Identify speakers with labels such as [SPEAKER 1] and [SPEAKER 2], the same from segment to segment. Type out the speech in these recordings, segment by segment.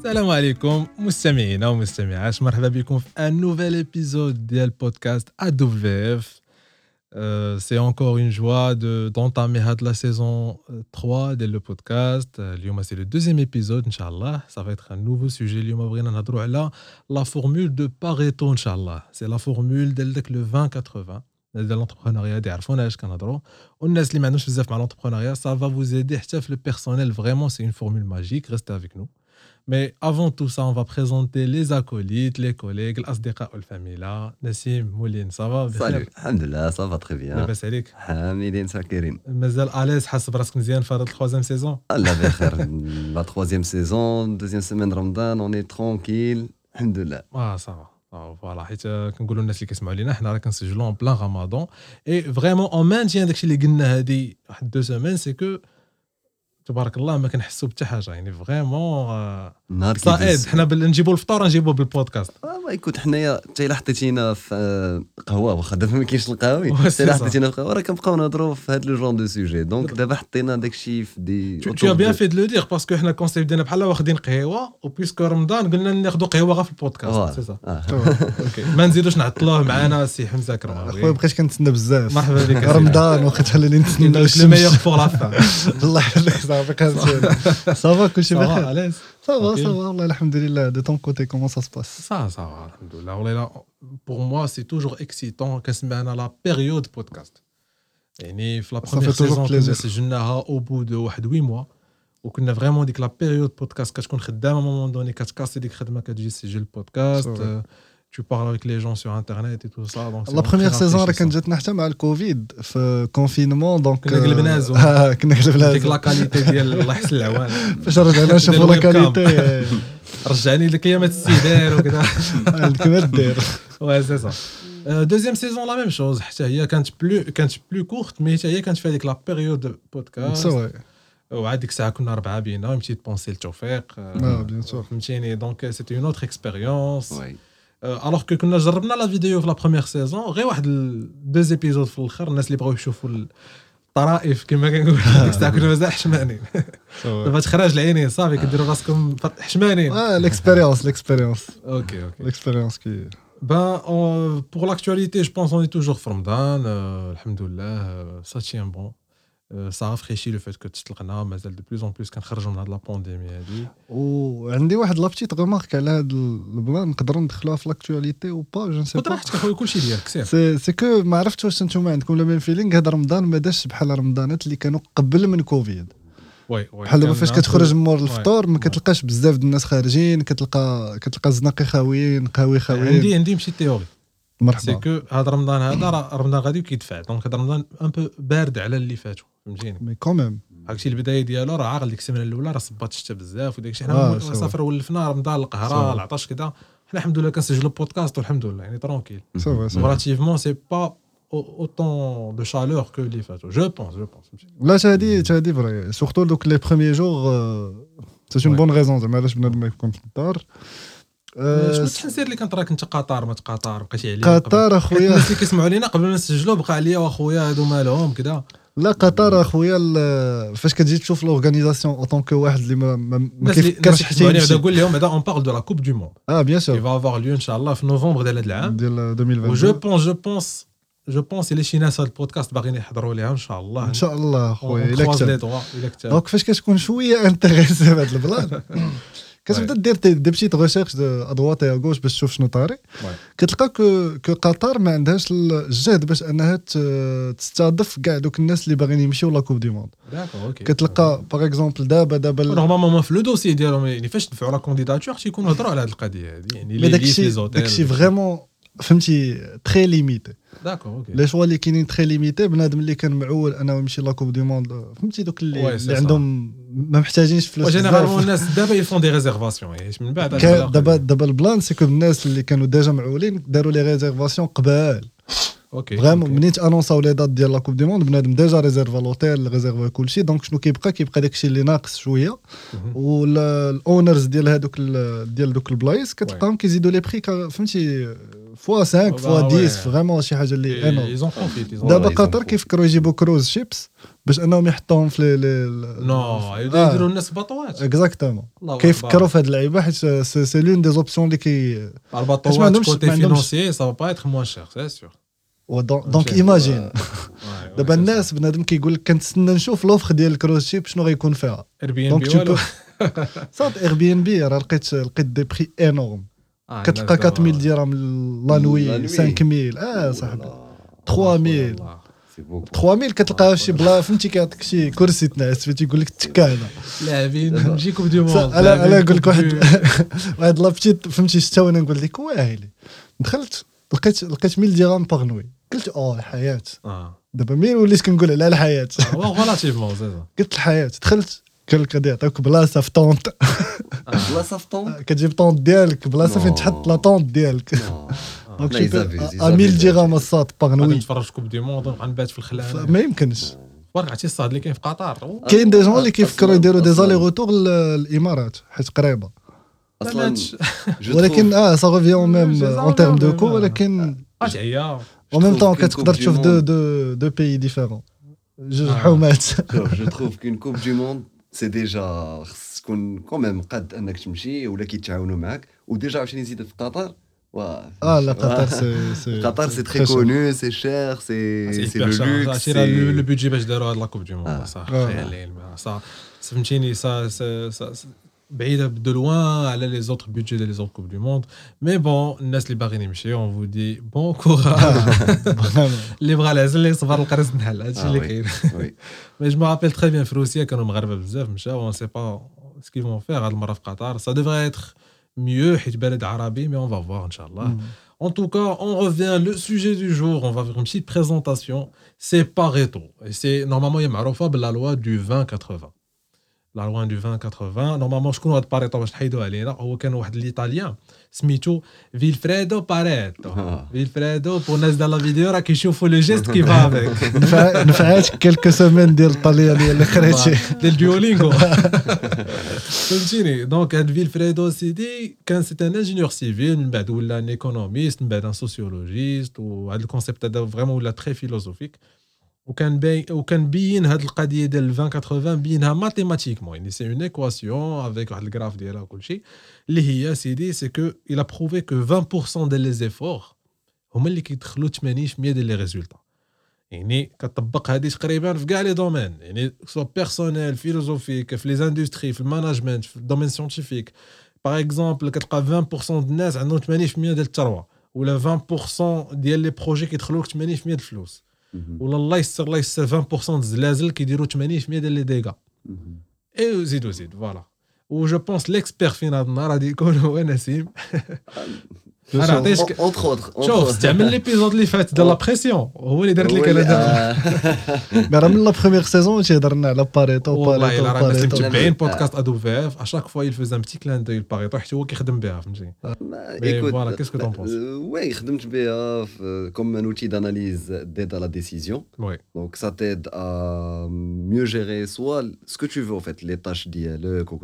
[SPEAKER 1] السلام عليكم مستمعينا ومستمعات مرحبا بكم في ان نوفيل ايبيزود ديال بودكاست ا دبليو اف سي انكور اون جوا دو دونتامي هاد لا سيزون 3 ديال لو بودكاست اليوم سي لو دوزيام ايبيزود ان شاء الله سا فا ان نوفو سوجي اليوم بغينا نهضروا على لا فورمول دو باريتو ان شاء الله سي لا فورمول ديال داك لو 20 80 ديال لونتربرونيا دي عرفونا اش كنهضروا والناس اللي ما عندهمش بزاف مع لونتربرونيا سا فا فوز ايدي حتى في لو بيرسونيل فريمون سي اون فورمول ماجيك ريست افيك نو Mais avant tout ça, on va présenter les acolytes, les collègues, l'asdiqa ou famille. Nassim, Mouline, ça va
[SPEAKER 2] Salut, alhamdoulilah, ça va très bien.
[SPEAKER 1] لاباس عليك
[SPEAKER 2] حامدين ساكرين
[SPEAKER 1] مازال اليز حاس براسك مزيان في هذا التخوازيام سيزون
[SPEAKER 2] الله بخير لا troisième saison deuxième semaine رمضان on est tranquille alhamdoulilah
[SPEAKER 1] اه صافا فوالا حيت كنقولوا الناس اللي كيسمعوا لينا حنا راه كنسجلوا ان بلان رمضان اي فريمون اون مانتيان داكشي اللي قلنا هذه واحد دو سيمين سي كو تبارك الله ما كنحسوا بحتى حاجة يعني فريمون
[SPEAKER 2] نهار
[SPEAKER 1] صائد حنا نجيبوا الفطور نجيبوه بالبودكاست.
[SPEAKER 2] ما يكون حنايا حتى الا حطيتينا في آه، قهوة واخا دابا ما كاينش القهاوي حتى الا. حطيتينا في قهوة. راه كنبقاو نهضروا في هذا لو جون دو سوجي. دونك دابا حطينا داك الشيء في دي
[SPEAKER 1] fait de le dire parce que حنا الكونسيبت ديالنا بحال واخدين قهوة وبيسكو رمضان قلنا ناخذوا قهوة غير في البودكاست. سي
[SPEAKER 2] آه.
[SPEAKER 1] أوكي ما نزيدوش نعطلوه معنا سي حمزة
[SPEAKER 3] خويا
[SPEAKER 1] كرماوي
[SPEAKER 3] بقيت كنتسنى بزاف.
[SPEAKER 1] مرحبا بك
[SPEAKER 3] رمضان وقت خليني نتسنى
[SPEAKER 1] لو
[SPEAKER 3] الشمس.
[SPEAKER 1] ميور فور لا فان
[SPEAKER 3] الله يحفظك. صافي كنت صافا كلشي بخير
[SPEAKER 1] اليز
[SPEAKER 3] صافا
[SPEAKER 1] Ok.
[SPEAKER 3] صافا والله الحمد لله دو طون كوتي كومون سا سباس
[SPEAKER 1] Ça, ça va, alhamdoulilah. والله لا pour moi, c'est toujours excitant كنسمعنا لا بيريود بودكاست. يعني في لا
[SPEAKER 3] Ça
[SPEAKER 1] بروميير
[SPEAKER 3] fait toujours
[SPEAKER 1] سيزون كنا
[SPEAKER 3] plaisir.
[SPEAKER 1] سجلناها او بو دو واحد 8 موا وكنا فريمون ديك لا بيريود بودكاست كتكون خدامه مومون دوني كتكاسي ديك الخدمه كتجي تسجل البودكاست
[SPEAKER 3] C'est vrai.
[SPEAKER 1] tu parles avec les gens sur internet et tout ça donc c'est
[SPEAKER 3] لا بروميير
[SPEAKER 1] très
[SPEAKER 3] سيزون راه
[SPEAKER 1] rafraîchissant.
[SPEAKER 3] كانت جاتنا حتى مع الكوفيد في كونفينمون دونك
[SPEAKER 1] كنا قلبنا زون.
[SPEAKER 3] آه، كنا قلبنا
[SPEAKER 1] ديك لا
[SPEAKER 3] زون.
[SPEAKER 1] كاليتي ديال الله يحسن العوان
[SPEAKER 3] فاش رجعنا نشوفوا لا
[SPEAKER 1] الويب كام.
[SPEAKER 3] كاليتي
[SPEAKER 1] رجعني لكيامات السيدار وكذا
[SPEAKER 3] كما دير
[SPEAKER 1] Ouais, c'est ça. Euh, deuxième saison, la même chose. حتى هي كانت plus كانت plus courte mais حتى هي كانت في هذيك لا بيريود بودكاست
[SPEAKER 3] سوا
[SPEAKER 1] وعاد ديك الساعه كنا اربعه بينا ومشيت تبونسي لتوفيق
[SPEAKER 3] اه بيان سور
[SPEAKER 1] فهمتيني دونك سيتي اون اوتر اكسبيريونس
[SPEAKER 2] وي
[SPEAKER 1] alors que كنا جربنا la vidéo في la première saison غير واحد deux épisodes في الآخر الناس اللي بغاو يشوفوا الطرائف كما كنقول ديك الساعة كنا مازال حشمانين دابا تخرج العينين صافي كديروا راسكم حشمانين
[SPEAKER 3] آه l'expérience l'expérience
[SPEAKER 1] OK OK
[SPEAKER 3] l'expérience qui
[SPEAKER 1] Ben, on- pour l'actualité, je pense qu'on est toujours في رمضان euh, الحمد لله, euh, ça tient bon. Ça rafraîchit le fait que تطلقنا مازال de plus en plus كنخرجوا من هاد la pandémie هادي
[SPEAKER 3] وعندي واحد la petite remarque على هاد ال plan نقدروا ندخلوها في l'actualité أو با je
[SPEAKER 1] sais
[SPEAKER 3] pas
[SPEAKER 1] راحتك اخويا كلشي ديالك سير.
[SPEAKER 3] c'est que ما عرفتش واش أنتم عندكم le même feeling هذا رمضان ما داش بحال رمضانات اللي كانوا قبل من كوفيد
[SPEAKER 1] oui oui.
[SPEAKER 3] بحال دابا فاش كتخرج من مور. الفطور ما. كتلقاش بزاف د الناس خارجين كتلقى كتلقى الزناقي خاويين قهوي
[SPEAKER 1] عندي
[SPEAKER 3] خاويين.
[SPEAKER 1] عندي مشي théorie c'est
[SPEAKER 3] مرحبا
[SPEAKER 1] que هذا رمضان هذا راه رمضان غادي وكيدفع donc هذا رمضان un peu بارد على اللي فاتوا. فهمتيني؟
[SPEAKER 3] mais quand même
[SPEAKER 1] هاكشي البداية ديالو راه عاقل ديك السيمانه الأولى راه صبات الشتا بزاف وداك الشيء.
[SPEAKER 3] آه،
[SPEAKER 1] حنا
[SPEAKER 3] سوا.
[SPEAKER 1] صافر ولفنا رمضان
[SPEAKER 3] القهرة.
[SPEAKER 1] العطش كذا حنا الحمد لله كنسجلوا بودكاست والحمد لله يعني ترونكيل c'est pas au- autant de chaleur que les fatos je pense je pense.
[SPEAKER 3] لا تا هادي تا هادي فري سورتو دوك لي بروميي جور سي اون
[SPEAKER 1] وي.
[SPEAKER 3] بون ريزون زعما علاش بنادم ما يكون في الدار آه،
[SPEAKER 1] شنو التحسير اللي كنت راك أنت قطار ما قطار بقيتي عليا
[SPEAKER 3] قطر أخويا.
[SPEAKER 1] الناس اللي كيسمعوا لينا قبل ما نسجلوا بقى عليا وأخويا هادو مالهم كذا
[SPEAKER 3] لا قطر أخويا فاش كتجي تشوف l'organisation autant que واحد اللي ما كيفكرش حتى يمشي.
[SPEAKER 1] نقول لهم هذا on parle de la coupe du
[SPEAKER 3] monde آه
[SPEAKER 1] bien
[SPEAKER 3] sûr
[SPEAKER 1] va avoir lieu ان شاء الله في نوفمبر ديال هذا العام.
[SPEAKER 3] ديال
[SPEAKER 1] و
[SPEAKER 3] 2022
[SPEAKER 1] je pense je pense je pense الا شي ناس هذا البودكاست باغيين يحضروا ليها ان شاء الله
[SPEAKER 3] ان شاء الله خويا
[SPEAKER 1] إلا
[SPEAKER 3] كتب donc فاش كتكون شوية intéressé بهذا ال plan كتبدا دير des petites recherches à droite à gauche باش تشوف شنو طاري. كتلقى que que قطر ما عندهاش الجهد باش انها تستضيف كاع دوك الناس اللي باغيين يمشيو la coupe
[SPEAKER 1] du monde
[SPEAKER 3] كتلقى par exemple دابا دابا ال-
[SPEAKER 1] normalement في le dossier ديالهم يعني فاش دفعوا la candidature تيكونوا هضروا على هذه القضية هذه يعني لي
[SPEAKER 3] داكشي داكشي vraiment فهمتي très limité
[SPEAKER 1] d'accord OK
[SPEAKER 3] les choix اللي كاينين très limités بنادم اللي كان معول انه يمشي la coupe du monde فهمتي دوك اللي. عندهم ما محتاجينش فلوس
[SPEAKER 1] وجينيرالمون
[SPEAKER 3] بزاف.
[SPEAKER 1] الناس دابا ils font des réservations من بعد
[SPEAKER 3] دابا دابا ال plan c'est que الناس اللي كانوا déjà معولين داروا les réservations قبال. OK
[SPEAKER 1] vraiment.
[SPEAKER 3] منين تانونساو les dates ديال la coupe du monde بنادم déjà ريزيرفا l'hôtel ريزيرفا كلشي donc شنو كيبقى؟ كيبقى داكشي اللي ناقص شوية.
[SPEAKER 1] مهم.
[SPEAKER 3] وال owners ديال هذوك ال- ديال دوك البلايص كتلقاهم كيزيدوا les prix فهمتي؟ fois 5
[SPEAKER 1] bah
[SPEAKER 3] فوا
[SPEAKER 1] ouais.
[SPEAKER 3] 10 vraiment شي حاجة اللي
[SPEAKER 1] profite
[SPEAKER 3] دابا قطر. كيفكروا يجيبوا cruise ships باش انهم يحطوهم في
[SPEAKER 1] les
[SPEAKER 3] non.
[SPEAKER 1] يديروا الناس بطوات exactement
[SPEAKER 3] كيفكروا في هاد اللعيبه حيت c'est l'une des options اللي كي
[SPEAKER 1] البطوات كوتي فينونسيي سا با اتر موان شير سي سور
[SPEAKER 3] دونك. ايماجين دابا الناس بنادم كيقول لك كنتسنى نشوف لوفر ديال الكروز شيب شنو غيكون فيها
[SPEAKER 1] اير بي ان بي
[SPEAKER 3] صات اير بي ان بي راه لقيت لقيت دي بري انورم كتلقى
[SPEAKER 1] الناس
[SPEAKER 3] 4000
[SPEAKER 1] دابا-
[SPEAKER 3] درهم لانوي
[SPEAKER 2] لانوي.
[SPEAKER 3] 5000 آه صاحبي.
[SPEAKER 2] Voilà.
[SPEAKER 3] 3000
[SPEAKER 1] والله.
[SPEAKER 2] C'est beaucoup.
[SPEAKER 3] 3000 كتلقاها في شي بلا فهمتي كيعطيك شي كرسي تنعس فيه تيقول لك تكا هنا.
[SPEAKER 1] لاعبين نجي كوب
[SPEAKER 3] صا-
[SPEAKER 1] موند
[SPEAKER 3] أنا أنا نقول لك واحد واحد لابتيت فهمتي حتى وأنا نقول لك واهلي دخلت لقيت لقيت 1000 درهم باغ نوي قلت آه الحياة.
[SPEAKER 1] آه.
[SPEAKER 3] دابا مين وليت كنقول على الحياة.
[SPEAKER 1] هو ريلاتيفمون زيد
[SPEAKER 3] قلت الحياة. دخلت قال لك غادي يعطيوك بلاصة في طونط
[SPEAKER 2] بلاصة في طون
[SPEAKER 3] كتجيب طونط ديالك بلاصة فين. تحط لا طونط ديالك. دونك
[SPEAKER 2] لا،
[SPEAKER 3] شي
[SPEAKER 2] يزابيز،
[SPEAKER 3] ا 1000
[SPEAKER 2] يزابيز.
[SPEAKER 3] درهم الصاط باغ نوي
[SPEAKER 1] نتفرج كوب دو موند ونبقى نبات في الخلانه
[SPEAKER 3] ما يمكنش.
[SPEAKER 1] تبارك عرفتي الصاد اللي كاين في قطر.
[SPEAKER 3] كاين دي جون اللي كيفكروا يديروا دي. زالي روتور للإمارات حيت
[SPEAKER 2] قريبة. أصلا
[SPEAKER 3] ولكن آه سا ريفيون ميم
[SPEAKER 1] je-
[SPEAKER 3] اون تيرم دو كو ولكن
[SPEAKER 1] اش هي
[SPEAKER 2] trouve
[SPEAKER 3] temps,
[SPEAKER 2] qu'une
[SPEAKER 3] كتقدر تشوف دو دو دو بيي ديفيرون جوج
[SPEAKER 1] آه.
[SPEAKER 3] حومات
[SPEAKER 2] je trouve qu'une coupe du monde سي ديجا خص تكون كوميم قد انك تمشي ولا كيتعاونوا معاك وديجا عاوتاني نزيد في قطر واه
[SPEAKER 3] اه لا قطر سي سي
[SPEAKER 2] قطر سي تري كونو سي شير سي سي لو لوكس
[SPEAKER 1] عرفتي راه لو لو بودجي باش داروا هاد لا كوب bah, de loin, aller les autres budgets et les autres Coupes du Monde. Mais bon, Nas les on vous dit
[SPEAKER 2] bon
[SPEAKER 1] courage.
[SPEAKER 2] Ah,
[SPEAKER 1] les
[SPEAKER 2] bras
[SPEAKER 1] Mais je me rappelle très bien, Froussia, quand on me on ne sait pas ce qu'ils vont faire à l'Maraf Qatar. Ça devrait être mieux, Arabi, mais on va voir, Inch'Allah. Mm. En tout cas, on revient le sujet du jour. On va faire une petite présentation. C'est Pareto. Et c'est normalement, il y a la loi du 20-80. La loi du 20-80. Normalement, je connais Pareto, باش نحيدو علينا. هو كان واحد الإيطاليان سميتو فيلفريدو باريتو.
[SPEAKER 2] آه.
[SPEAKER 1] فيلفريدو بور الناس ديال لا فيديو راه كيشوفوا لو جيست كي فا افيك.
[SPEAKER 3] نفع- نفعات كيلكو سيمين ديال الطليانيه اللي قريتي
[SPEAKER 1] ديال ديولينغو فهمتيني دونك هاد فيلفريدو سيدي كان سي ان انجينيور سيفيل من بعد ولا ان ايكونوميست من بعد ان سوسيولوجيست وهاد الكونسيبت هذا فريمون ولا تري فيلوزوفيك وكان باين وكان بين هاد القضية ديال 2080 بينها mathématiquement يعني c'est une équation avec واحد ال graphe ديالها وكل شيء اللي هي سيدي c'est que a prouvé que 20% ديال les efforts هما اللي كيدخلوا 80% ديال les résultats يعني كتطبق هذه تقريبا في كاع les domaines يعني soit personnel philosophique في les industries في ال management في ال domaine scientifique باغ اكزومبل كتلقى 20% ديال الناس عندهم 80% ديال الثروة ولا 20% ديال لي بروجي كيدخلوا لك 80% ديال الفلوس. ولا الله يستر الله يستر 20% ديال الزلازل كيديروا 80% ديال لي ديغا اي زيد وزيد فوالا و جو بونس ليكسبير فينا هذا النهار غادي يكون هو نسيم انا عطيتك
[SPEAKER 2] اونتر اوتر
[SPEAKER 1] شوف استعمل ليبيزود اللي فات ديال لا بريسيون هو اللي دارت لك انا دابا
[SPEAKER 3] مي راه من لا بروميير سيزون تيهضر لنا على باريتو
[SPEAKER 1] والله
[SPEAKER 3] باريتو
[SPEAKER 1] الا راه الناس اللي
[SPEAKER 3] باريتو
[SPEAKER 1] متبعين بودكاست ادو في اف اشاك فوا يلفز ان بتي كلان دو باريتو حتى هو كيخدم بها فهمتي Mais voilà, qu'est-ce que t'en penses
[SPEAKER 2] Oui, خدمت بها في- comme un outil d'analyse d'aide à la décision.
[SPEAKER 1] وي
[SPEAKER 2] Donc ça t'aide à mieux gérer soit ce que tu veux en fait, les tâches dialogue au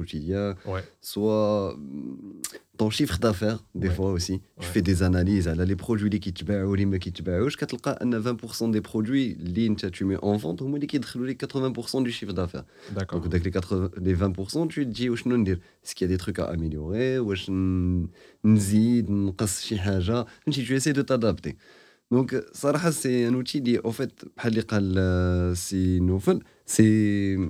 [SPEAKER 2] ton chiffre d'affaires, des fois aussi.
[SPEAKER 1] Ouais.
[SPEAKER 2] Je fais des analyses. Les produits qui te vendent les qui te vendent, je vois 20% des produits que tu mets en vente, ou les qui les 80% du chiffre d'affaires. Donc, avec les, 80, les 20%, tu te dis, est-ce qu'il y a des trucs à améliorer, ou tu essaies de t'adapter. Donc, ça, c'est un outil qui, en fait, euh, c'est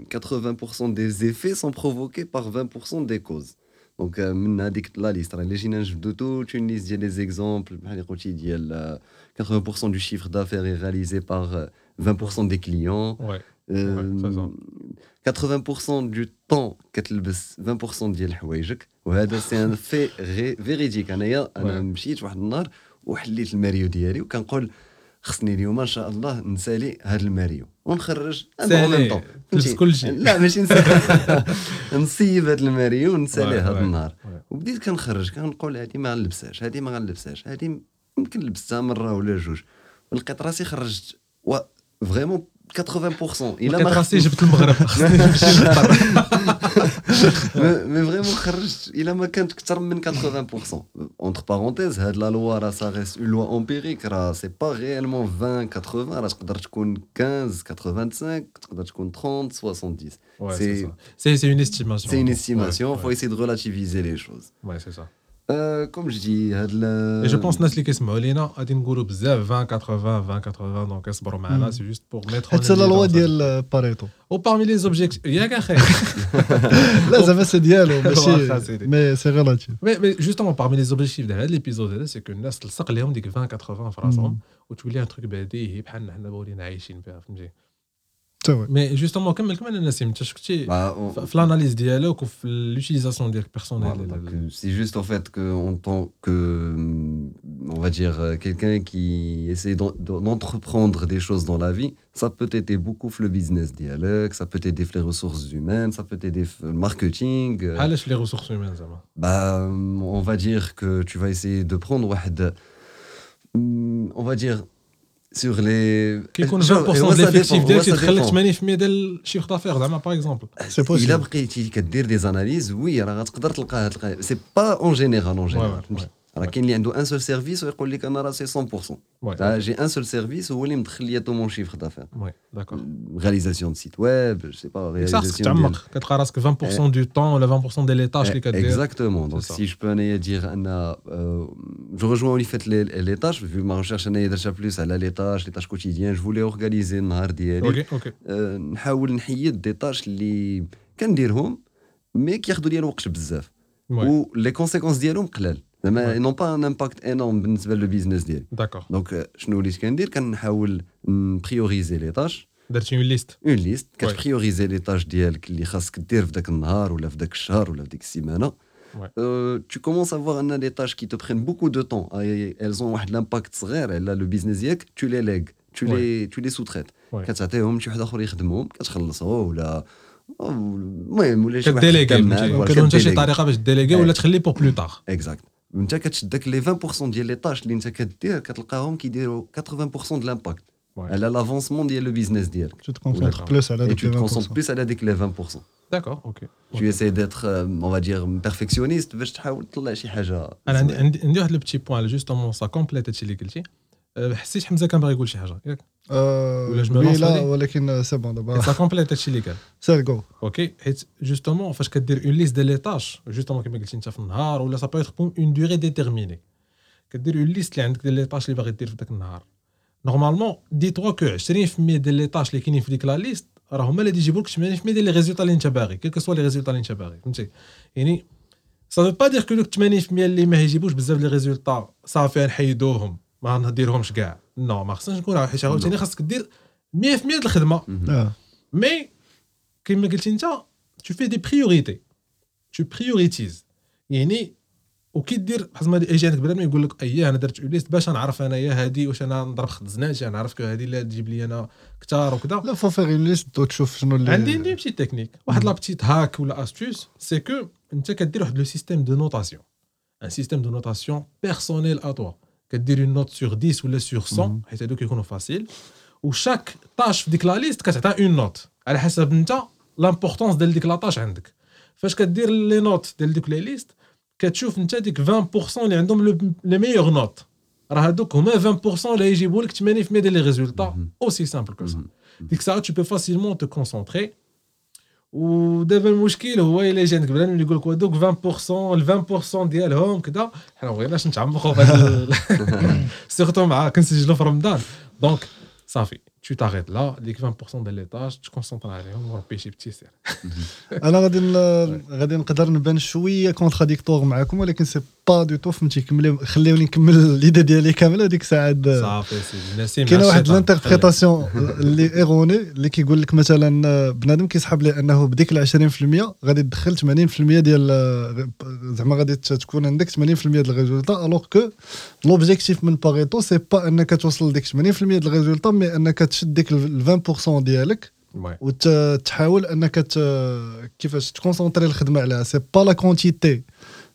[SPEAKER 2] 80% des effets sont provoqués par 20% des causes. Donc آه، من هذيك لا ليست راه اللي جينا نجبدو توت اون ليست ديال لي زيكزومبل بحال اللي قلتي ديال آه، 80% du chiffre d'affaires est réalisé par euh, 20% des clients.
[SPEAKER 1] وي
[SPEAKER 2] Euh,
[SPEAKER 1] c'est ça.
[SPEAKER 2] 80% du temps كتلبس 20% ديال حوايجك وهذا سي ان في فيريديك انايا انا
[SPEAKER 1] Ouais.
[SPEAKER 2] مشيت واحد النهار وحليت الماريو ديالي وكنقول خصني اليوم إن شاء الله نسالي هذا الماريو ونخرج
[SPEAKER 1] سالي،
[SPEAKER 2] فهمتي؟
[SPEAKER 1] كلشي.
[SPEAKER 2] لا ماشي نصيب هذا الماريو ونساليه هذا النهار. وبديت كنخرج كنقول هذه ما غنلبسهاش هذه ما غنلبسهاش هذه يمكن لبستها مرة ولا جوج ولقيت راسي خرجت و فريمون 80% il a marqué mais vraiment il a marqué 80% entre parenthèses la loi ça reste une loi empirique c'est pas réellement 20 80 15 85 30 70
[SPEAKER 1] ouais,
[SPEAKER 2] c'est
[SPEAKER 1] c'est une estimation c'est une estimation. Ouais,
[SPEAKER 2] faut essayer de relativiser les choses.
[SPEAKER 1] Ouais c'est ça.
[SPEAKER 2] كوم جو دي هاد ال-
[SPEAKER 1] Et je pense الناس اللي كيسمعوا لينا غادي نقولوا بزاف 20 80 20 80 دونك اصبروا معنا
[SPEAKER 3] Mm.
[SPEAKER 1] سي جوست بور ميتر
[SPEAKER 3] حيت لا لوا ديال باريتو
[SPEAKER 1] او parmi les objectifs ياك اخي
[SPEAKER 3] لا زعما سي ديالو
[SPEAKER 1] واخا
[SPEAKER 3] ماشي
[SPEAKER 1] سيدي.
[SPEAKER 3] مي سي ريلاتيف
[SPEAKER 1] مي مي جوستومون parmi les objectifs ديال هذا ليبيزود هذا سي كو الناس تلصق لهم ديك 20 80 في راسهم وتولي ان تروك بديهي بحال حنا ولينا عايشين فيها فهمتي mais justement, comme Nassim, tu
[SPEAKER 2] bah,
[SPEAKER 1] l'analyse dialogue ou
[SPEAKER 2] l'utilisation
[SPEAKER 1] des
[SPEAKER 2] personnels. Euh, c'est juste en fait que qu'on tant que, euh, on va dire, euh, quelqu'un qui essaie d'entreprendre des choses dans la vie, ça peut aider beaucoup le business dialogue, ça peut aider les ressources humaines, ça peut aider le marketing.
[SPEAKER 1] Ah, les ressources humaines,
[SPEAKER 2] bah, On va dire que tu vas essayer de prendre, on va dire, sur les
[SPEAKER 1] كيكون
[SPEAKER 2] Genre,
[SPEAKER 1] 20%
[SPEAKER 2] et ouais,
[SPEAKER 1] ديال
[SPEAKER 2] ça
[SPEAKER 1] ليفيكتيف
[SPEAKER 2] dépend,
[SPEAKER 1] ديالك
[SPEAKER 2] ouais, ça
[SPEAKER 1] تيدخل
[SPEAKER 2] dépend.
[SPEAKER 1] لك 80% ديال الشيفر دافير زعما باغ اكزومبل
[SPEAKER 3] سي
[SPEAKER 2] الا
[SPEAKER 3] بوسيبل
[SPEAKER 2] بقيتي كدير دي زاناليز وي راه غتقدر تلقاها تلقاها سي با اون جينيرال اون
[SPEAKER 1] Ouais,
[SPEAKER 2] جينيرال
[SPEAKER 1] ouais, ouais.
[SPEAKER 2] راه كاين اللي عنده ان سول سيرفيس ويقول لك انا راسي 100%
[SPEAKER 1] Ouais,
[SPEAKER 2] تاع جي ان سول سيرفيس هو اللي مدخل ليا تو مون شيفر دافير
[SPEAKER 1] ouais, d'accord.
[SPEAKER 2] رياليزاسيون دو سيت ويب جو سي با
[SPEAKER 1] صح خصك تعمق كتلقى راسك 20% دو طون ولا 20% ديال لي تاش اللي كدير
[SPEAKER 2] Exactement. Donc,
[SPEAKER 1] C'est ça.
[SPEAKER 2] si je peux انايا dire ان je rejoins en fait les, les tâches. Vu ma recherche انايا درتها plus. على les tâches les tâches quotidiennes. Je voulais organiser النهار ديالي
[SPEAKER 1] أوكي
[SPEAKER 2] أوكي نحاول نحيد des tâches اللي كنديرهم mais كياخذوا لي الوقت بزاف و les conséquences ديالهم قلال زعما.
[SPEAKER 1] n'ont
[SPEAKER 2] pas un impact énorme بالنسبة لل business ديالي d'accord donc شنو وليت كندير كنحاول ن prioriser les tâches
[SPEAKER 1] درتي une liste
[SPEAKER 2] une liste.
[SPEAKER 1] كت
[SPEAKER 2] prioriser les tâches ديالك اللي خاصك دير في ذاك النهار ولا في ذاك الشهر ولا في ديك السيمانة.
[SPEAKER 1] Ouais.
[SPEAKER 2] Euh, tu commences à voir ان des tâches qui te prennent beaucoup de temps et elles ont واحد l'impact صغير على لو بيزنس ديالك tu les lègues tu
[SPEAKER 1] Ouais.
[SPEAKER 2] les tu les sous-traites
[SPEAKER 1] Ouais.
[SPEAKER 2] كتعطيهم شي واحد اخر يخدمهم كتخلصوا ولا أو المهم ولا شي واحد
[SPEAKER 1] كديليغي
[SPEAKER 2] خدام معاك، ولا
[SPEAKER 1] كدير انت شي
[SPEAKER 2] كديليغي.
[SPEAKER 1] طريقه باش ديليغي
[SPEAKER 2] Ouais.
[SPEAKER 1] ولا تخلي بور بلو تار
[SPEAKER 2] اكزاكت وانت كتشد داك لي 20% ديال لي تاش اللي انت كدير كتلقاهم كيديروا 80% د لامباكت
[SPEAKER 1] Ouais.
[SPEAKER 2] على لافونسمون ديال لو بيزنس ديالك
[SPEAKER 3] تو تكونسونتر
[SPEAKER 1] D'accord.
[SPEAKER 3] بلوس على
[SPEAKER 2] et
[SPEAKER 3] دوك
[SPEAKER 2] tu te concentres
[SPEAKER 3] 20%
[SPEAKER 2] plus على ديك لي 20%
[SPEAKER 1] داكور اوكي
[SPEAKER 2] tu essaies d'être euh, on va dire perfectionniste باش تحاول تطلع شي حاجه
[SPEAKER 1] انا عندي
[SPEAKER 2] زوينة.
[SPEAKER 1] عندي عندي واحد لو بتي بوان على جوستومون سا كومبليت هادشي اللي قلتي أه، حسيت حمزه كان باغي يقول شي حاجه ياك ولا جو مي
[SPEAKER 3] وي
[SPEAKER 1] لونس
[SPEAKER 3] لا
[SPEAKER 1] عليه؟
[SPEAKER 3] ولكن سي بون دابا
[SPEAKER 1] سا كومبليت هادشي اللي قال
[SPEAKER 3] سير جو
[SPEAKER 1] اوكي حيت جوستومون فاش كدير اون ليست ديال لي تاش جوستومون كما قلتي انت في النهار ولا سا بو ايتر اون دوري ديتيرميني كدير اون ليست اللي عندك ديال لي تاش اللي باغي دير في ذاك النهار نورمالمون دي توا كو 20% ديال لي تاش اللي كاينين في ديك لا ليست راه هما اللي يجيبوا لك 80% ديال les résultats اللي انت باغي quels que soient les résultats اللي انت باغي فهمتي؟ يعني ça veut pas dire que دوك 80% اللي ما يجيبوش بزاف les résultats صافي نحيدوهم ما نديرهمش كاع. non ما خصناش نكون حيت عاوتاني خاصك دير 100% ديال
[SPEAKER 3] الخدمة.
[SPEAKER 1] mais كما قلتي انت tu fais des priorités تو بريوريتيز يعني وكي دير بحال ما يجي عندك بنادم يقول لك اييه أنا درت ليست باش نعرف انايا هادي واش أنا نضرب خد زناتي نعرف كو هادي اللي تجيب لي أنا كثار وكذا
[SPEAKER 3] لا فو فيغ ليست وتشوف شنو اللي
[SPEAKER 1] عندي عندي بشي تكنيك واحد لا بتيت هاك ولا استوس سي كو أنت كدير واحد لو سيستيم دو نوتاسيون ان سيستيم دو نوتاسيون بيرسونيل ا توا كدير اون نوت سور 10 ولا سور 100 حيت هادوك يكونوا فاسيل وشاك طاش في ديك لا ليست كتعطيها اون نوت على حسب أنت l'importance ديال ديك la tâche عندك. فاش كدير les notes ديال ديك les listes كتشوف انت ديك 20% اللي عندهم les meilleures notes. راه هادوك هما 20% اللي يجيبوا لك 80% ديال les résultats. aussi simple que ça ديك الساعة tu peux facilement te concentrer. ودابا المشكل هو إلا جا عندك بنادم اللي يقول لك هذوك 20% ال 20% ديالهم كذا حنا ما بغيناش نتعمقوا في هذا surtout مع كنسجلوا في رمضان. دونك صافي tu t'arrêtes là ديك 20% ديال لي تاش تكونسونطر عليهم وربي شي بتي سير
[SPEAKER 3] أنا غادي غادي نقدر نبان شوية كونتراديكتور معاكم ولكن سي با دو تو فهمتي كملي خليوني نكمل ليدا ديالي كامله ديك الساعة
[SPEAKER 1] صافي سيدي نسيم كاينة
[SPEAKER 3] واحد
[SPEAKER 1] الشيطان.
[SPEAKER 3] لانتربريتاسيون اللي إيروني اللي كيقول لك مثلا بنادم كيسحب لي أنه بديك ال 20% غادي تدخل 80% ديال زعما غادي تكون عندك 80% ديال ال résultat alors que l'objectif من باريتو c'est pas أنك توصل لديك 80% ديال الريزولتا mais أنك تشد ديك ال 20% ديالك. وتحاول أنك. كيفاش ت concentrer الخدمة عليها c'est pas la quantité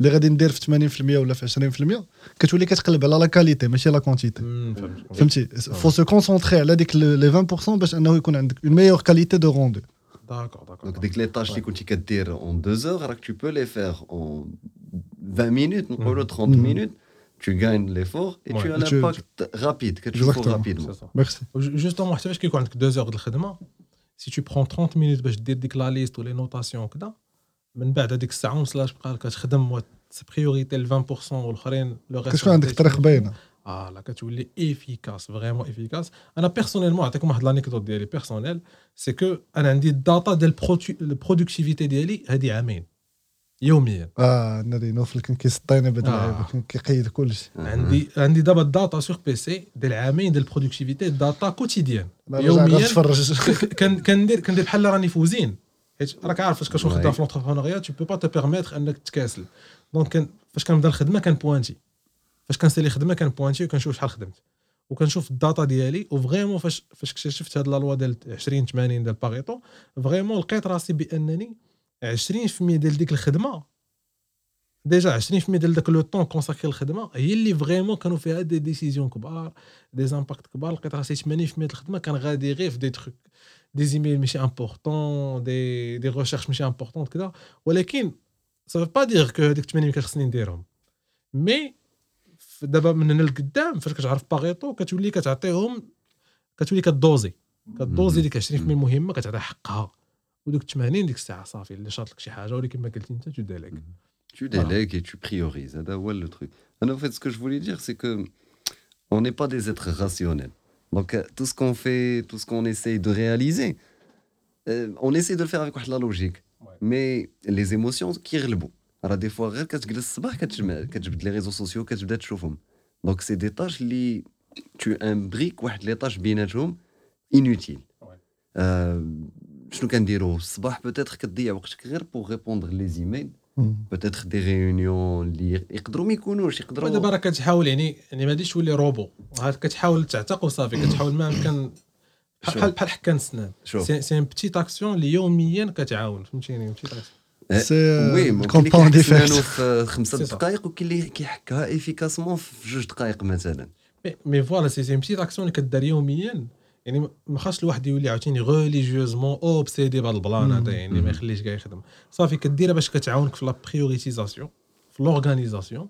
[SPEAKER 3] اللي غادي ندير في 80% ولا في 20% كتولي كتقلب على لا كاليتي ماشي لا كونتيتي
[SPEAKER 1] مم، فهمت.
[SPEAKER 3] فهمتي فو سو كونسونتري على ديك لي 20% باش انه يكون عندك اون ميور كاليتي دو روندو
[SPEAKER 1] داكور داكور
[SPEAKER 2] دونك ديك لي تاش اللي كنتي كدير اون 2 زور راك تو بو لي فير اون 20 مينوت نقولوا 30
[SPEAKER 3] Mhm.
[SPEAKER 2] مينوت tu gagnes l'effort et
[SPEAKER 1] Ouais.
[SPEAKER 2] tu as
[SPEAKER 3] Et tu-
[SPEAKER 2] l'impact rapide كتشوفو
[SPEAKER 3] Exactement.
[SPEAKER 2] rapidement
[SPEAKER 1] C'est ça.
[SPEAKER 3] ميرسي
[SPEAKER 1] جوستومون حتى فاش كيكون عندك دو زور د الخدمه سي تو برون 30 مينوت باش دير ديك لا ليست ولي نوتاسيون وكذا من بعد هذيك الساعة ونص لاش بقى كتخدم priorité ال 20% والأخرين le reste
[SPEAKER 3] كتكون عندك طريق باينة؟
[SPEAKER 1] آه لا كتولي efficace vraiment efficace أنا personnellement نعطيكم واحد l'anecdote ديالي personnelle c'est que أنا عندي ال data ديال ال productivité ديالي هذه عامين يوميا.
[SPEAKER 3] آه ناري Naoufal كان كيسطينا
[SPEAKER 1] آه.
[SPEAKER 3] اللعيبه كان كيقيد كلشي.
[SPEAKER 1] عندي عندي دابا ال data sur PC ديال عامين ديال ال productivité data
[SPEAKER 3] quotidienne
[SPEAKER 1] يوميا كندير كندير بحال راني ف usine. حيت راك عارف فاش كتكون. خدام في l'entrepreneuriat tu peux pas te permettre انك تكاسل. donc كان فاش كنبدا الخدمة كان pointer فاش كنسالي خدمة كان pointer وكنشوف شحال خدمت. وكنشوف ال data ديالي و vraiment فاش فاش اكتشفت هاد la loi ديال 20 80 ديال Pareto vraiment لقيت راسي بأنني 20% ديال ديك الخدمة déjà 20% ديال داك le temps consacré للخدمه هي اللي vraiment كانوا فيها des décisions كبار des impacts كبار لقيت راسي 80% ديال الخدمه كان غادي غير في des trucs des emails ماشي importants des des recherches ماشي importantes كذا ولكن ça veut pas dire que هذيك 80 كان خصني نديرهم mais دابا من هنا لقدام فاش كتعرف باغيتو كتولي كتعطيهم كتولي ك doser ك doser ديك 20% مهمه كتعطيها حقها ودوك 80 ديك الساعة صافي اللي شاط لك شي حاجة ولكن ما قلتي انت تدير لك
[SPEAKER 2] Tu délègues et tu priorises. Ah ben, le truc. Ah en fait, ce que je voulais dire, c'est que on n'est pas des êtres rationnels. Donc, euh, tout ce qu'on fait, tout ce qu'on essaye de réaliser, euh, on essaie de le faire avec la logique. Mais les émotions, qui le bon Alors, des fois, bah, les réseaux sociaux, donc, c'est des tâches qui tu imbriques les tâches inutiles. Euh, je nous peut-être pour répondre les emails. بوتيتر دي ريونيون اللي يقدروا ما يكونوش يقدروا.
[SPEAKER 1] راه كتحاول يعني يعني ما غاديش تولي روبو. كتحاول تعتق وصافي كتحاول ما امكن بحال. بحال السنان
[SPEAKER 2] شوف.
[SPEAKER 1] سي ان بتيت اكسيون اللي يوميا كتعاون. فهمتيني؟ بتيت اكسيون
[SPEAKER 2] وي سنانو
[SPEAKER 3] ايفيكت
[SPEAKER 2] في
[SPEAKER 1] ça.
[SPEAKER 2] دقائق وكاين اللي كيحكها افيكاسمون في جوج دقائق مثلا.
[SPEAKER 1] مي- فوالا سي سي ان بتيت اكسيون اللي كدار يوميا. يعني ما- خاصش الواحد يولي عاوتاني ريليجيوزمون اوبسيدي بهذا البلان هذا يعني ما يخليش كاع يخدم. صافي كديرها باش كتعاونك في la prioritisation في l'organisation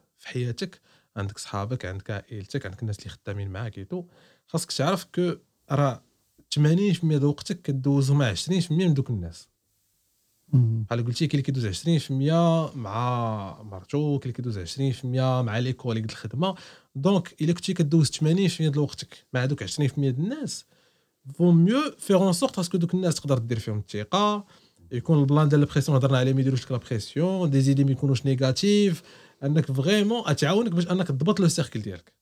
[SPEAKER 1] في حياتك عندك صحابك عندك عائلتك عندك الناس اللي خدامين معاك et tout خاصك تعرف que راه 80% د وقتك كدوزو مع 20% من دوك الناس. بحال قلتي كاين اللي كيدوز 20% مع مرتو كاين اللي كيدوز 20% مع les collègues ديال الخدمة. donc إلا كنتي كدوز 80% ديال وقتك مع دوك 20% ديال الناس vaut mieux faire en sorte à ce que دوك الناس تقدر دير فيهم الثقة. يكون البلان ديال ال pression هضرنا عليه ما يديروش لك la pression des idées ما يكونوش négatives انك vraiment تعاونك باش انك تضبط le cercle ديالك.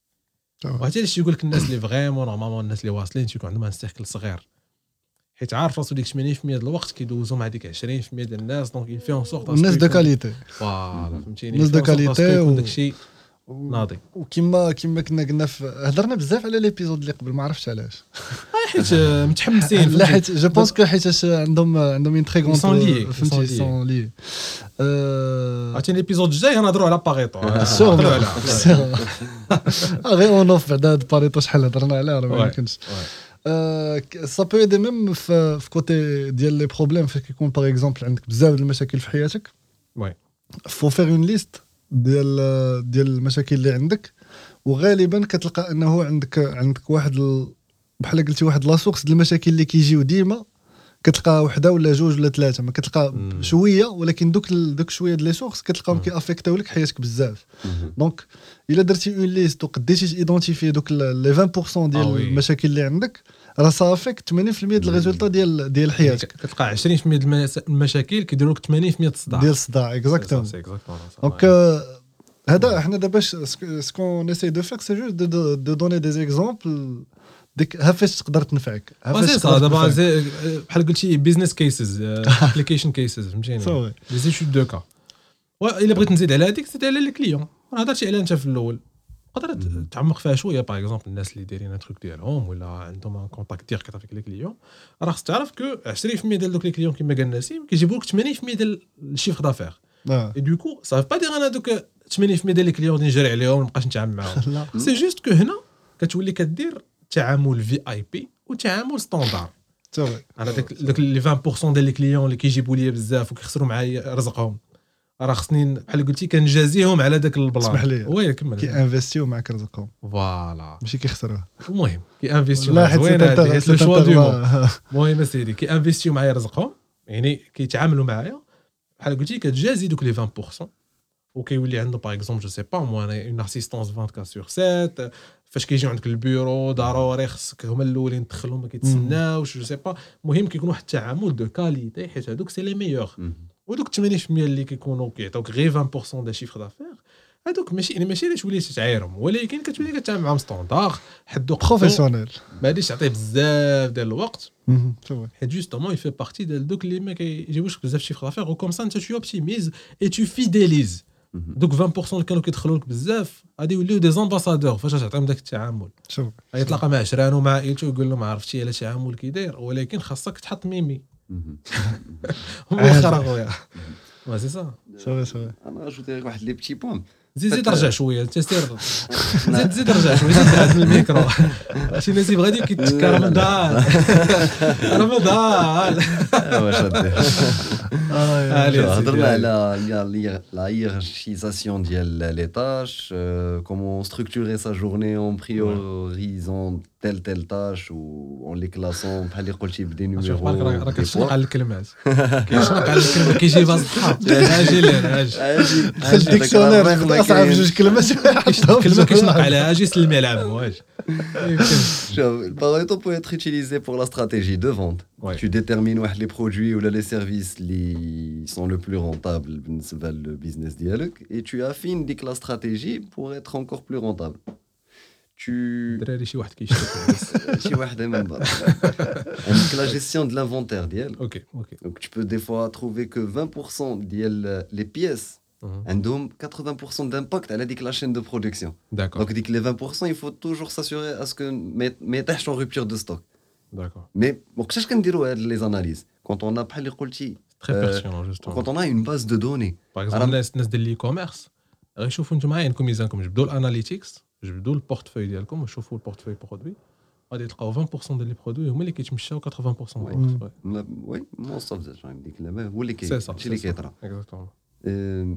[SPEAKER 1] وهذا علاش يقول لك الناس اللي vraiment normalement الناس اللي واصلين تيكون عندهم un cercle صغير. حيت عارف راسو ديك 80% ديال الوقت كيدوزو مع ديك 20% ديال الناس donc il fait en sorte
[SPEAKER 3] الناس de qualité
[SPEAKER 1] voilà فهمتيني.
[SPEAKER 3] الناس de qualité و-
[SPEAKER 1] داكشي ناضي.
[SPEAKER 3] وكما كما كنا قلنا هضرنا بزاف على l'épisode اللي قبل ما عرفتش علاش.
[SPEAKER 1] حيت آه، متحمسين
[SPEAKER 3] لا حيت je pense que حيت عندهم عندهم un très
[SPEAKER 1] ils
[SPEAKER 3] فهمتي. sans لي
[SPEAKER 1] عرفتي l'épisode الجاي غنهضروا على نهضروا على
[SPEAKER 3] غير en off بعدا هاد باريتو شحال هضرنا عليه راه ما. يمكنش. ça peut aider même في côté ديال les problèmes فاش كيكون par exemple عندك بزاف د المشاكل في حياتك
[SPEAKER 1] oui.
[SPEAKER 3] faut faire une liste ديال ديال المشاكل اللي عندك وغالبا كتلقى أنه عندك عندك واحد بحال قلتي واحد la source ديال المشاكل اللي كيجيو ديما كتلقى وحده ولا جوج ولا ثلاثة ما كتلقى. شوية ولكن دوك دوك شوية ديال les sources كتلقاهم
[SPEAKER 1] مم.
[SPEAKER 3] كيأفيكتاو لك حياتك بزاف. donc إلا درتي une liste وقديتي identifier دوك les 20% ديال
[SPEAKER 1] آه.
[SPEAKER 3] المشاكل اللي عندك راه صافيك 80% ديال ال résultat ديال ديال حياتك
[SPEAKER 1] كتلقى 20% ديال المشاكل كيديروا لك 80% ديال الصداع
[SPEAKER 3] ديال الصداع
[SPEAKER 1] exactement.
[SPEAKER 3] donc هذا حنا دابا ce qu'on essaie de faire c'est juste de de donner des exemples ديك ها فاش تقدر تنفعك. ها فاش
[SPEAKER 1] سي
[SPEAKER 3] تقدر
[SPEAKER 1] صا دابا بحال قلتي business cases application cases فهمتيني؟
[SPEAKER 3] صافي.
[SPEAKER 1] les études de cas والا بغيت نزيد على هذيك زيد على les clients راه هضرتي عليها أنت في الأول. تقدر. تعمق فيها شوية par exemple الناس اللي دايرين truc ديالهم ولا عندهم un contact direct avec les clients راه خصك تعرف que 20% ديال دوك les clients كما قال نسيم كيجيبوا لك 80% ديال ال chiffre
[SPEAKER 3] d'affaires.
[SPEAKER 1] et du coup صافي با دير أنا دوك 80% ديال les clients اللي نجري عليهم نبقاش نتعامل معاهم. c'est juste que هنا كتولي كدير تعامل VIP وتعامل
[SPEAKER 3] standard
[SPEAKER 1] أنا داك داك les 20% ديال les clients اللي كيجيبوا لي بزاف وكيخسروا معايا رزقهم. راه خصني بحال قلتي كنجازيهم على داك البلان
[SPEAKER 3] اسمح لي.
[SPEAKER 1] oui كمل.
[SPEAKER 3] كي investiو معك رزقهم.
[SPEAKER 1] voilà.
[SPEAKER 3] ماشي كيخسروه.
[SPEAKER 1] المهم كي investiو
[SPEAKER 3] لا
[SPEAKER 1] معايا.
[SPEAKER 3] حيت
[SPEAKER 1] زوينه le choix
[SPEAKER 3] de
[SPEAKER 1] المهم اسيدي كي investiو معايا رزقهم. يعني كيتعاملوا معايا. بحال قلتي كتجازي دوك les 20% وكيولي عنده par exemple je sais pas moi أنا une assistance 24 sur 7 فاش كيجيو عندك البيرو ضروري خصك هما الأولين تدخلهم ما كيتسناوش je sais pas المهم كيكون واحد التعامل de qualité حيت هذوك c'est les
[SPEAKER 2] meilleurs.
[SPEAKER 1] ودوك 80% اللي كيكونوا كيعطوك غير 20% ديال chiffre d'affaires. هذوك ماشي يعني ماشي اللي تولي تتعايرهم ولكن كتولي كتعامل معاهم standard حدو
[SPEAKER 3] professionnel
[SPEAKER 1] ما غاديش تعطيه بزاف ديال الوقت. حيت justement ils font partie ديال دوك اللي ما كيجيبوش بزاف chiffre d'affaires. و comme ça انت tu optimises et tu
[SPEAKER 2] fidélises.
[SPEAKER 1] دوك 20% اللي كانوا كيدخلوا لك بزاف غادي يوليو des ambassadeurs فاش تعطيهم داك التعامل.
[SPEAKER 3] شوف.
[SPEAKER 1] غيتلاقى مع عشرانو مع عائلته يقول لهم عرفتي على تعامل كي داير ولكن خاصك تحط ميمي.
[SPEAKER 2] مهم.
[SPEAKER 1] واخر اخويا سي سا
[SPEAKER 3] صافي صافي
[SPEAKER 2] أنا لك واحد le petit point
[SPEAKER 1] زيد زيد
[SPEAKER 2] فت-
[SPEAKER 1] رجع شويه انت سير زيد زيد رجع شويه زيد بعد من الميكرو شي ناس غادي كيتشكى رمضان رمضان
[SPEAKER 2] واش غدير
[SPEAKER 1] Allez,
[SPEAKER 2] شو،
[SPEAKER 1] c'est
[SPEAKER 2] هضرنا
[SPEAKER 1] bien.
[SPEAKER 2] على لا hiérarchisation ديال les tâches euh, comment structurer sa journée en priorisant telle telle tâche ou en les classant بحال اللي قلتي بدي
[SPEAKER 1] شوف بالك راه راه
[SPEAKER 2] نيميرو
[SPEAKER 1] كتشنق على الكلمات كيشنق على الكلمات كيجيبها الصحاب اجي لين اجي
[SPEAKER 3] دخل ديكسيونير اصعب جوج كلمات
[SPEAKER 1] كلمه كيشنق عليها اجي سلمي على عمو واش
[SPEAKER 2] Le Pareto peut être utilisé pour la stratégie de vente.
[SPEAKER 1] Ouais.
[SPEAKER 2] Tu détermines ouah, les produits ou là, les services qui sont le plus rentables dans le business dialogue et tu affines dès que la stratégie pour être encore plus rentable. Tu
[SPEAKER 1] الدراري شي واحد كيشتكي بس.
[SPEAKER 2] شي واحدة من بعض. عندك la gestion de l'inventaire ديال.
[SPEAKER 1] اوكي اوكي
[SPEAKER 2] Donc tu peux des fois trouver que 20% ديال les pièces
[SPEAKER 1] Mhm.
[SPEAKER 2] عندهم 80% d'impact على ديك la chaîne de production.
[SPEAKER 1] داكور
[SPEAKER 2] Donc ديك les 20% il faut toujours s'assurer à ce que ما ما يطيحش en rupture de stock.
[SPEAKER 1] داكور
[SPEAKER 2] مي وقتاش كنديروا هاد لي زاناليز كونت اون بحال اللي قلتي
[SPEAKER 1] تري
[SPEAKER 2] Euh,
[SPEAKER 1] بيرتينون جوستومون
[SPEAKER 2] كونت اون اون باز دو دوني
[SPEAKER 1] باغ اكزومبل الناس الناس ديال لي كوميرس غيشوفوا انتم عينكم ميزانكم جبدوا الاناليتيكس جبدوا البورتفوي ديالكم وشوفوا البورتفوي برودوي غادي تلقاو 20% ديال لي برودوي هما اللي كيتمشاو 80% ديال الوقت
[SPEAKER 2] وي موست اوف ذا تايم ديك اللعبه هو اللي كي
[SPEAKER 1] سي صا
[SPEAKER 2] هادشي اللي كيطرا
[SPEAKER 1] اكزاكتومون
[SPEAKER 2] آه،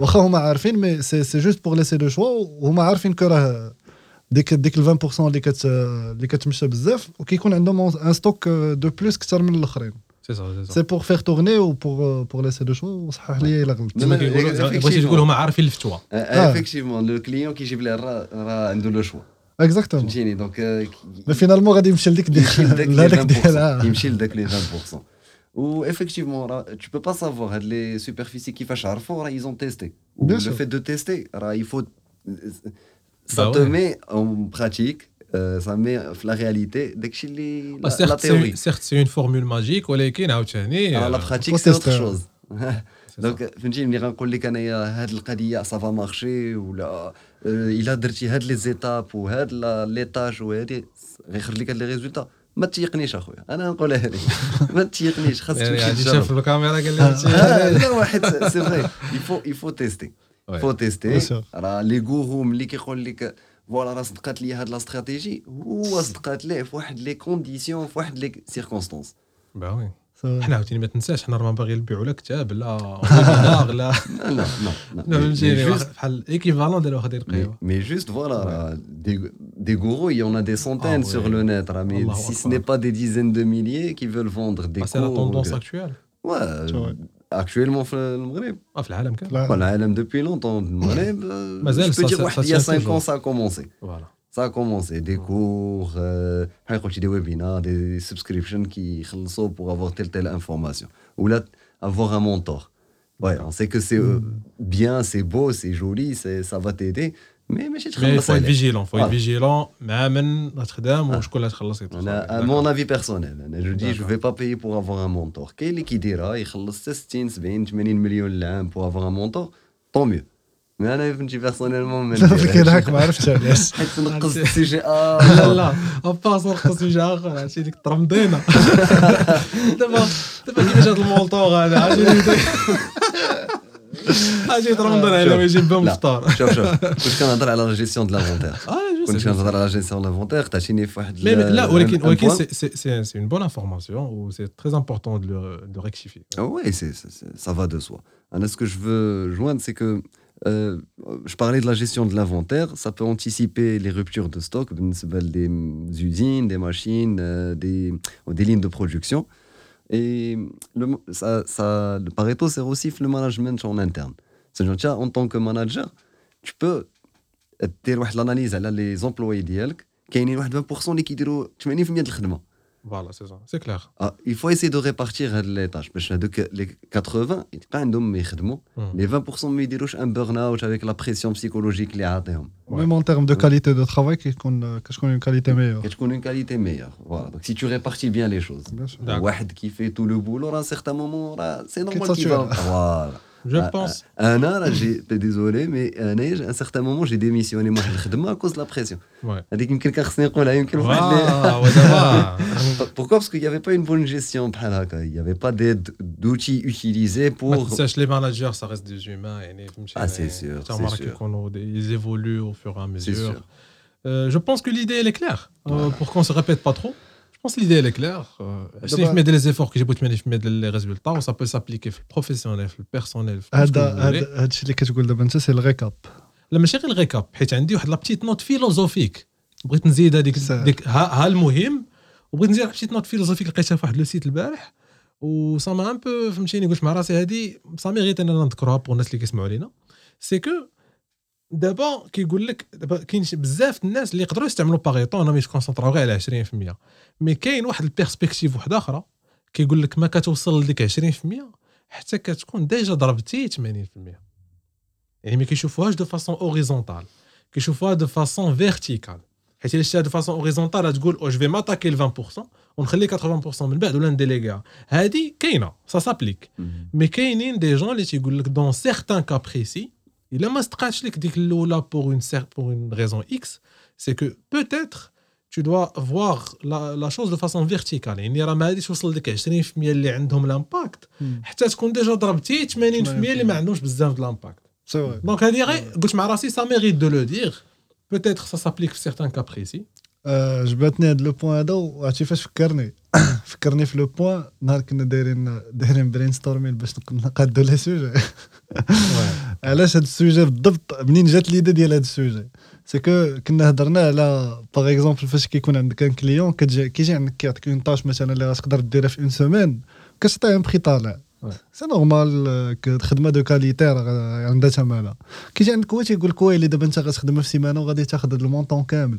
[SPEAKER 3] واخا هما عارفين mais c'est c'est juste pour laisser le choix وهما عارفين que راه ديك ديك ال 20% اللي كت اللي كتمشى بزاف وكيكون عندهم un stock de plus كثر من الاخرين c'est pour faire tourner و pour pour laisser le choix وصحح لي الا غلطت
[SPEAKER 1] بغيتي تقول هما عارفين الفتوى
[SPEAKER 2] effectivement le client كيجيب ليه راه عنده le choix
[SPEAKER 3] exactement
[SPEAKER 2] فهمتيني donc
[SPEAKER 3] mais finalement غادي يمشي لديك ديال هذاك ديال
[SPEAKER 2] 20% يمشي لداك les 20% و effectivement tu peux pas savoir هاد لي سوبرفيسي كيفاش عرفوا راه ils ont testé و
[SPEAKER 3] Bien
[SPEAKER 2] le
[SPEAKER 3] sûr.
[SPEAKER 2] fait de tester راه il faut ça
[SPEAKER 1] Bah
[SPEAKER 2] te
[SPEAKER 1] ouais.
[SPEAKER 2] met en pratique euh, ça met في la réalité داكشي اللي la- la
[SPEAKER 1] سيرت
[SPEAKER 2] théorie
[SPEAKER 1] سيرت سي اون فورمول ماجيك ولكن عاوتاني
[SPEAKER 2] لا
[SPEAKER 1] آه،
[SPEAKER 2] براتيك
[SPEAKER 3] faut
[SPEAKER 2] سي اوتر
[SPEAKER 3] tester.
[SPEAKER 2] شوز
[SPEAKER 1] سي صا.
[SPEAKER 2] دونك فهمتي ملي غنقول لك انايا هاد القضيه سافا مارشي ولا آه، الا درتي هاد لي زيتاب وهاد لا- لي تاج وهادي غيخرج لك هاد لي ريزولتا ما تيقنيش اخويا أنا نقولها لك ما تيقنيش خاصك
[SPEAKER 1] يعني
[SPEAKER 2] تمشي
[SPEAKER 1] شاف الكاميرا قال لي
[SPEAKER 3] آه.
[SPEAKER 2] آه، لا واحد c'est vrai il faut
[SPEAKER 1] il
[SPEAKER 2] faut
[SPEAKER 3] tester.
[SPEAKER 2] faut
[SPEAKER 3] tester.
[SPEAKER 2] راه les gourous ملي كيقول لك voilà راه صدقات لي هاد la stratégie هو صدقات ليه في واحد les conditions في واحد les circonstances
[SPEAKER 1] با
[SPEAKER 3] oui.
[SPEAKER 1] حنا عاوتاني ما تنساش حنا راه ما باغي نبيعوا لا كتاب لا ويبينار لا
[SPEAKER 2] لا لا لا
[SPEAKER 1] لا فهمتيني
[SPEAKER 2] مي
[SPEAKER 1] واخد بحال ايكيفالون ديال واحد القهوه
[SPEAKER 2] Mais, mais juste, voilà, là, des, des gourous, il y en a des centaines
[SPEAKER 1] Ah
[SPEAKER 2] sur
[SPEAKER 1] ouais.
[SPEAKER 2] le net. là, mais
[SPEAKER 1] Allahu
[SPEAKER 2] si ce
[SPEAKER 1] Akbar.
[SPEAKER 2] n'est pas des dizaines de milliers qui veulent vendre des
[SPEAKER 1] Ah, c'est la
[SPEAKER 2] cours,
[SPEAKER 1] tendance
[SPEAKER 2] euh,
[SPEAKER 1] actuelle
[SPEAKER 2] Ouais,
[SPEAKER 3] C'est vrai.
[SPEAKER 2] actuellement, في المغرب.
[SPEAKER 1] اه في العالم كامل
[SPEAKER 3] لا.
[SPEAKER 2] Voilà, elle depuis longtemps. المغرب, euh,
[SPEAKER 1] Mazel,
[SPEAKER 2] je peux
[SPEAKER 1] ça-
[SPEAKER 2] dire,
[SPEAKER 1] ça-
[SPEAKER 2] واحد,
[SPEAKER 1] ça
[SPEAKER 2] il y a
[SPEAKER 1] tient
[SPEAKER 2] 5 ans,
[SPEAKER 1] toujours.
[SPEAKER 2] ça a commencé.
[SPEAKER 1] فوالا
[SPEAKER 2] Ça a commencé, des cours, euh, des webinaires, des subscriptions qui sont pour avoir telle telle information. Ou là, avoir un mentor. Ouais, on sait que c'est euh, bien, c'est beau, c'est joli, ça va t'aider. Mais
[SPEAKER 1] il faut être vigilant, Il faut être
[SPEAKER 2] vigilant. À mon avis personnel, je dis je ne vais pas payer pour avoir un mentor. Quel est qui dira il 60, 70, 80 millions pour avoir un mentor Tant mieux. مي انا فهمتي بيرسونيلمون ما
[SPEAKER 3] صافي كاين
[SPEAKER 2] نديرهاش.
[SPEAKER 3] هاك ما عرفتش علاش
[SPEAKER 2] حيت نقص السي جي اه
[SPEAKER 1] لا لا اباس نقص وجه اخر عرفتي ديك الترمضينه دابا دابا كيفاش هاد المونطور هذا عاجبني اجي ترمضان على ما يجيب بهم
[SPEAKER 2] لا
[SPEAKER 1] الفطار
[SPEAKER 2] شوف شوف كنت كنهضر على لا جيستيون دو لافونتير
[SPEAKER 1] اه جو
[SPEAKER 2] كنت
[SPEAKER 1] سي
[SPEAKER 2] كنهضر على لا جيستيون دو لافونتير تعطيني في واحد
[SPEAKER 1] Mais, mais là,
[SPEAKER 2] ال-
[SPEAKER 1] ولكن
[SPEAKER 2] un
[SPEAKER 1] ولكن
[SPEAKER 2] point.
[SPEAKER 1] c'est- c'est c'est- c'est une bonne information ou c'est très important de le, de le rectifier.
[SPEAKER 2] Ah ouais, c'est, c'est- c'est- ça va euh, je parlais de la gestion de l'inventaire. Ça peut anticiper les ruptures de stock, des usines, des machines, euh, des, lignes de production. Et le, ça, le Pareto, c'est aussi le management en interne. C'est-à-dire, en tant que manager, tu peux faire l'analyse, les employés d'IELC, qui ont 20% qui font 80% de la
[SPEAKER 1] voilà, c'est ça, c'est clair.
[SPEAKER 2] Ah, il faut essayer de répartir les tâches. Parce que les 80, ils pas un homme
[SPEAKER 1] hmm.
[SPEAKER 2] Les 20% ils déroulent un burn-out avec la pression psychologique. Les ouais.
[SPEAKER 3] Même en termes de qualité de travail, euh, qu'est-ce qu'on a une
[SPEAKER 2] qualité meilleure? Qu'est-ce qu'on a une qualité meilleure? Voilà. Donc, Si tu répartis bien les choses,
[SPEAKER 1] bien
[SPEAKER 2] sûr. qui fait tout le boulot, à un certain moment, c'est normal qu'il va. Voilà
[SPEAKER 1] je
[SPEAKER 2] ah,
[SPEAKER 1] pense.
[SPEAKER 2] Ah, ah, j'ai désolé, mais euh, à un certain moment, j'ai démissionné moi, à cause de la pression.
[SPEAKER 1] Ouais.
[SPEAKER 2] Pourquoi? Parce qu'il n'y avait pas une bonne gestion. Il n'y avait pas d'outils utilisés pour.
[SPEAKER 1] Sache, les managers, ça reste des humains.
[SPEAKER 2] Ah, c'est sûr.
[SPEAKER 1] Ils évoluent au fur et à mesure. Euh, je pense que l'idée, elle est claire. Pour qu'on ne se répète pas trop. Pense que l'idée elle est claire. Euh, je mets les efforts que j'ai te mettre les résultats, ça peut s'appliquer في ال professionnel في ال personnel في tout ce que
[SPEAKER 3] هذا هادشي اللي كتقول دابا انت سي ال récap
[SPEAKER 1] لا ماشي غير ال récap حيت عندي واحد la petite note philosophique بغيت نزيد هذيك ديك ها, ها المهم وبغيت نزيد واحد petite note philosophique لقيتها في واحد le site البارح. و ça un peu فهمتيني قلت مع راسي هذه ça mérite أننا نذكرها pour الناس اللي كيسمعوا لينا. c'est que دابا كيقول لك دابا كاين بزاف الناس اللي يقدروا يستعملوا باغيطون انهم يت concentrاو غير على 20% mais كاين واحد ال perspective واحدة أخرى. كيقول لك ما كتوصل لديك 20% حتى كتكون déjà ضربتي 80% يعني ما كيشوفوهاش de façon horizontale كيشوفوها de façon verticale حيت إلا شفتها de façon horizontale تقول أو je vais m'attaquer ل 20% ونخلي 80% من بعد ولا ن déléguerها هادي كاينة ça s'applique mais كاينين des gens اللي تيقول لك dans certains cas précis الا ما استقاتش لك ديك الاولى بور اون بور اون ريزون اكس سي كو بوتيتر tu dois voir la, la chose de façon verticale يعني راه ما غاديش توصل لك 20% اللي عندهم الامباكت حتى تكون ديجا ضربتي 80% اللي ما عندهمش بزاف د الامباكت
[SPEAKER 3] سي فري
[SPEAKER 1] دونك هذه غير قلت مع راسي سا ميريت دو لو دير بوتيتر سا سابليك في سيغتان كا بريسي
[SPEAKER 3] آه، جبتني هذا le point هذا وعرفتي فاش فكرني؟ فكرني في le point نهار كنا دايرين دايرين brainstorming باش نقادو les sujets علاش هاد ال sujet بالضبط؟ منين جات l'idée ديال هاد ال sujet c'est que كنا هضرنا على par exemple فاش كيكون عندك un client كتجي كيجي عندك كيعطيك une tâche مثلا اللي غتقدر ديرها في une semaine كتعطيه un prix طالع. c'est normal خدمه de qualité عندها ثمنها. كيجي عندك هو تيقول لك ويلي دابا انت غتخدمها في سيمانة وغادي تاخذ ال montant كامل.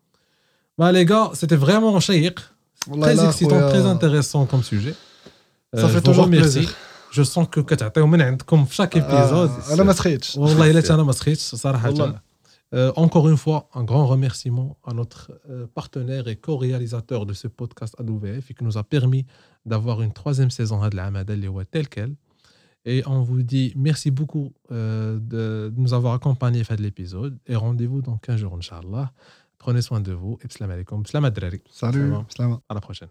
[SPEAKER 1] Bah, les gars, c'était vraiment chic.
[SPEAKER 3] والله
[SPEAKER 1] très
[SPEAKER 3] لا
[SPEAKER 1] excitant
[SPEAKER 3] خويا.
[SPEAKER 1] très intéressant comme sujet
[SPEAKER 3] Ça
[SPEAKER 1] Euh,
[SPEAKER 3] fait
[SPEAKER 1] je vous
[SPEAKER 3] toujours
[SPEAKER 1] remercie
[SPEAKER 3] plaisir.
[SPEAKER 1] je sens que كتعطيو من عندكم في chaque épisode
[SPEAKER 3] آه، انا ما سخيتش
[SPEAKER 1] والله الا انا ما سخيتش صراحه
[SPEAKER 3] والله.
[SPEAKER 1] Euh, encore une fois, un grand remerciement à notre euh, partenaire et co-réalisateur de ce podcast AWF qui nous a permis d'avoir une troisième saison de la Hamada tel quel. Et on vous dit merci beaucoup euh, de nous avoir accompagnés à l'épisode et rendez-vous dans 15 jours, Inch'Allah. Prenez soin de vous. Et salam alaikum. Salam
[SPEAKER 3] Salut.
[SPEAKER 1] À la prochaine.